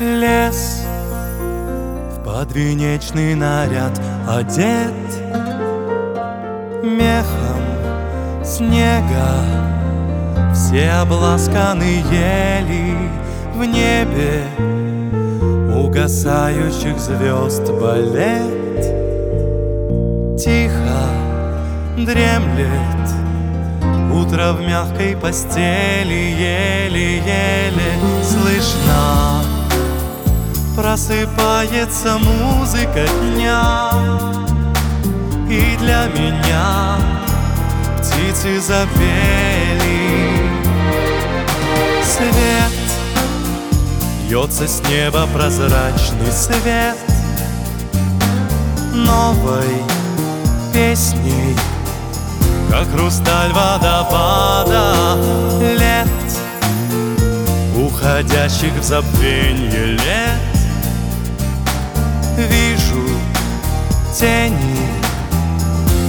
Лес. В подвенечный наряд одет Мехом снега. Все обласканы ели в небе. Угасающих звезд балет Тихо дремлет. Утро в мягкой постели еле-еле слышно Просыпается музыка дня. И для меня птицы запели. Свет Льется с неба прозрачный свет. Новой песней Как хрусталь водопада Лет Уходящих в забвенье лет тени.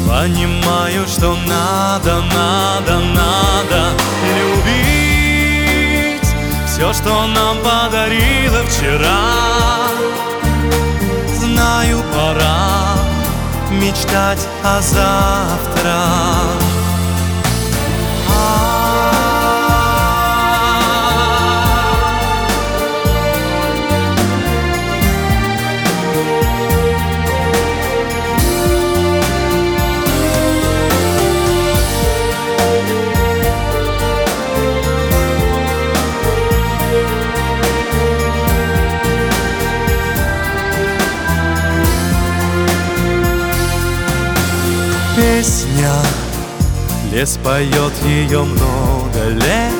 Понимаю, что надо, надо, надо любить Все, что нам подарила вчера. Знаю, пора мечтать о завтра песня. Лес поет ее много лет.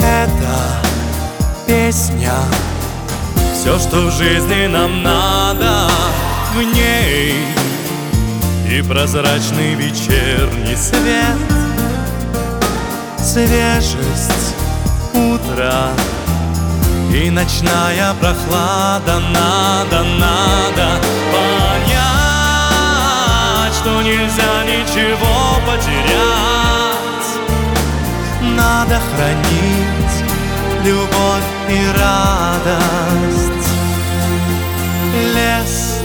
Это песня. Все, что в жизни нам надо В ней. И прозрачный вечерний свет. Свежесть утра. И ночная прохлада Надо, надо Надо хранить любовь и радость. Лес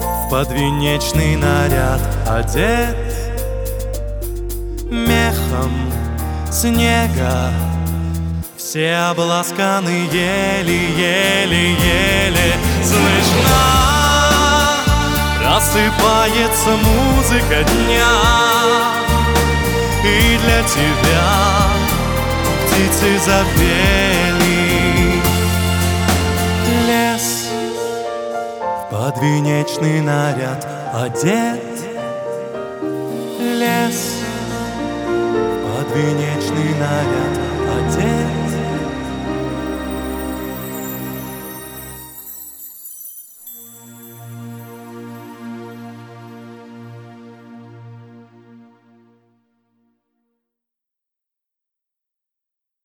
в подвенечный наряд одет Мехом снега. Все обласканы еле-еле-еле Слышно. Просыпается музыка дня. И для тебя птицы запели Лес. В подвенечный наряд одет